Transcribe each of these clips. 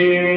dear.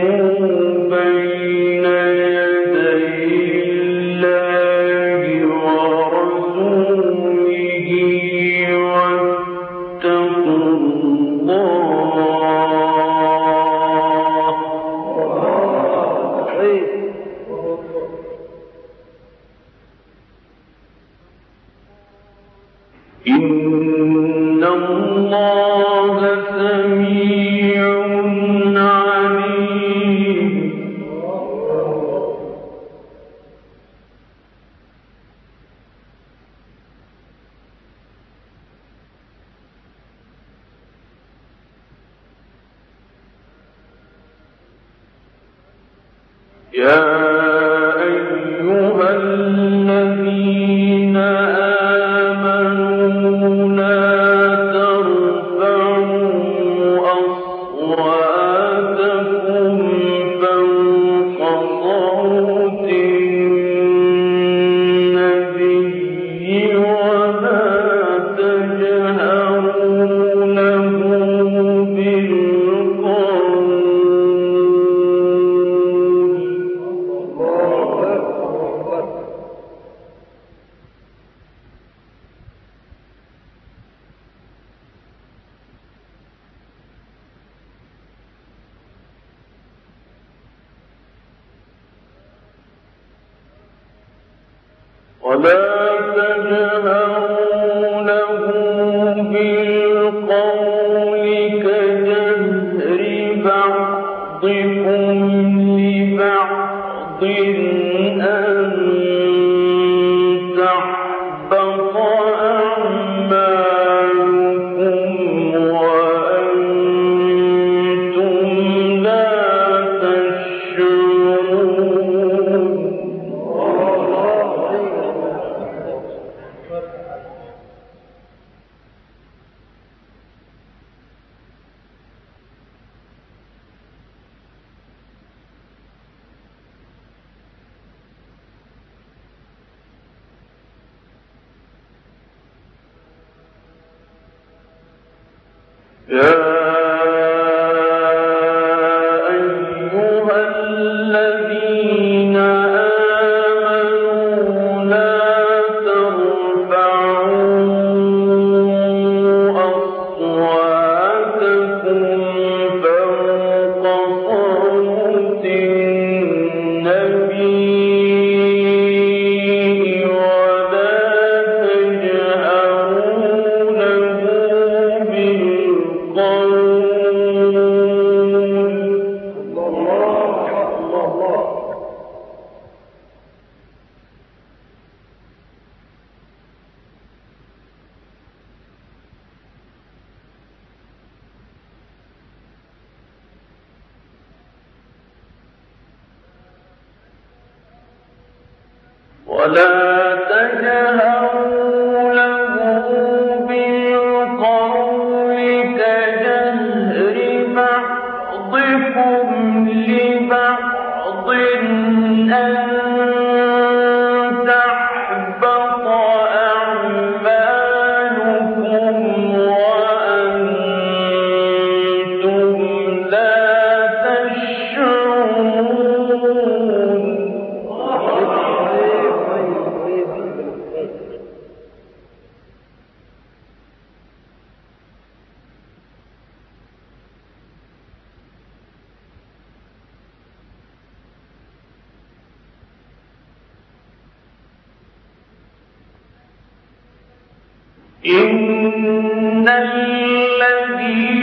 إن الذين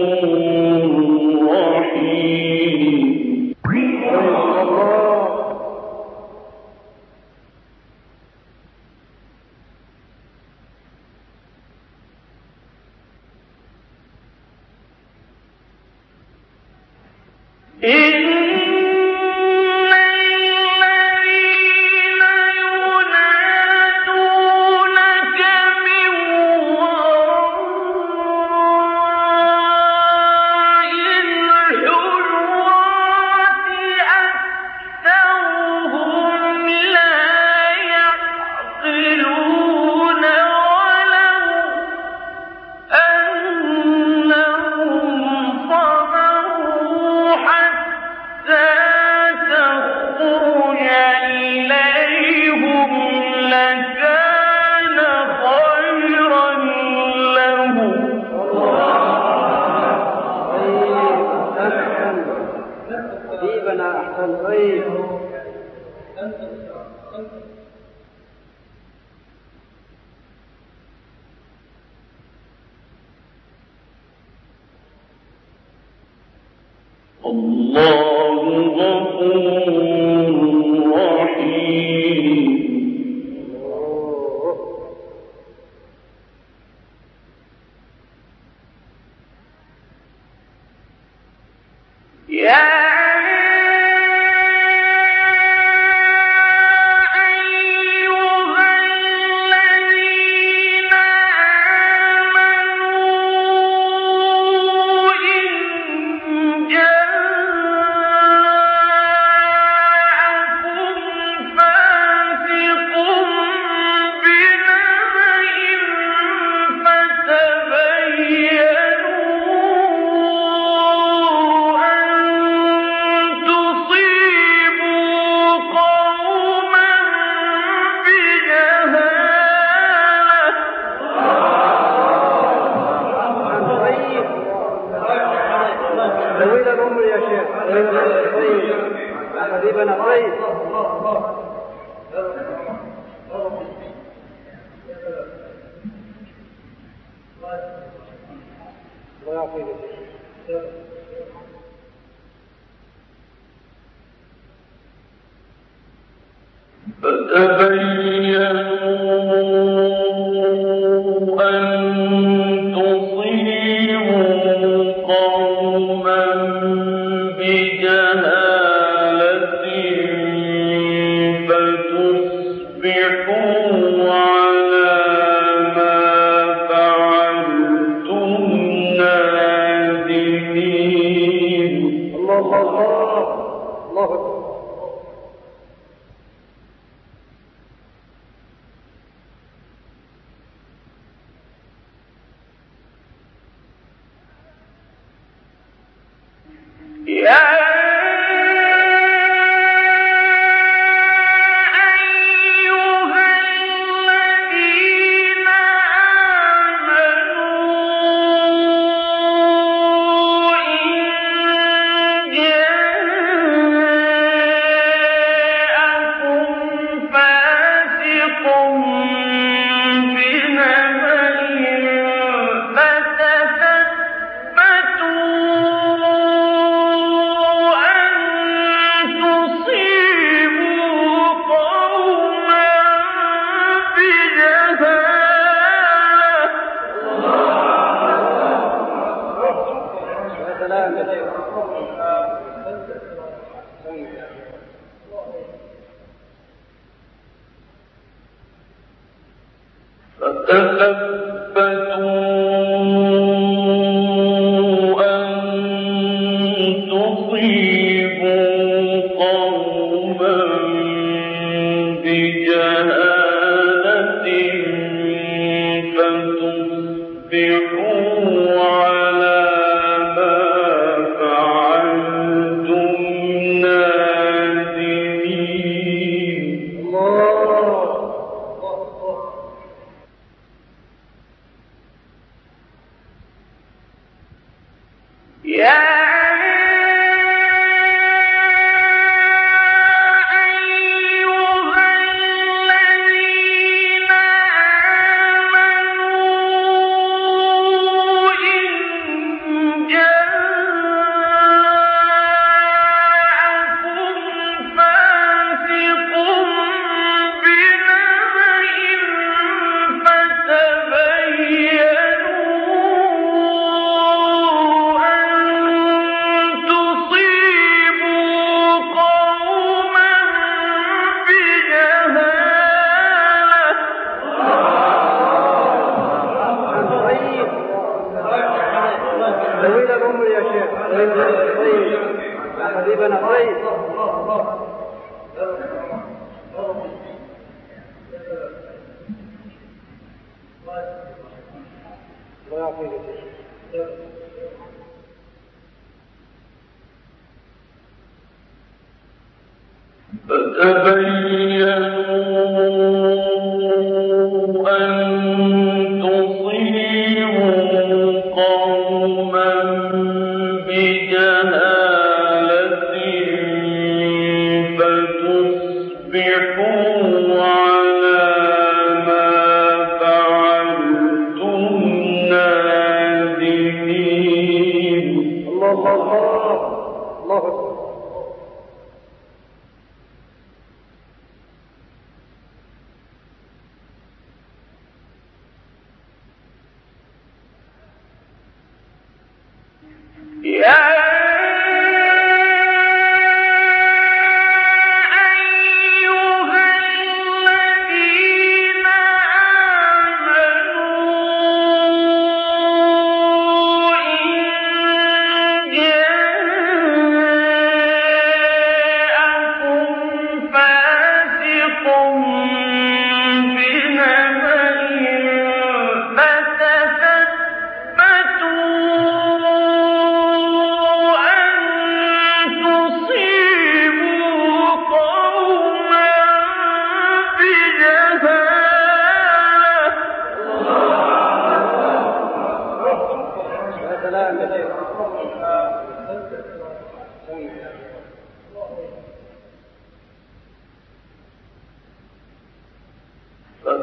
أن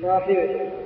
الله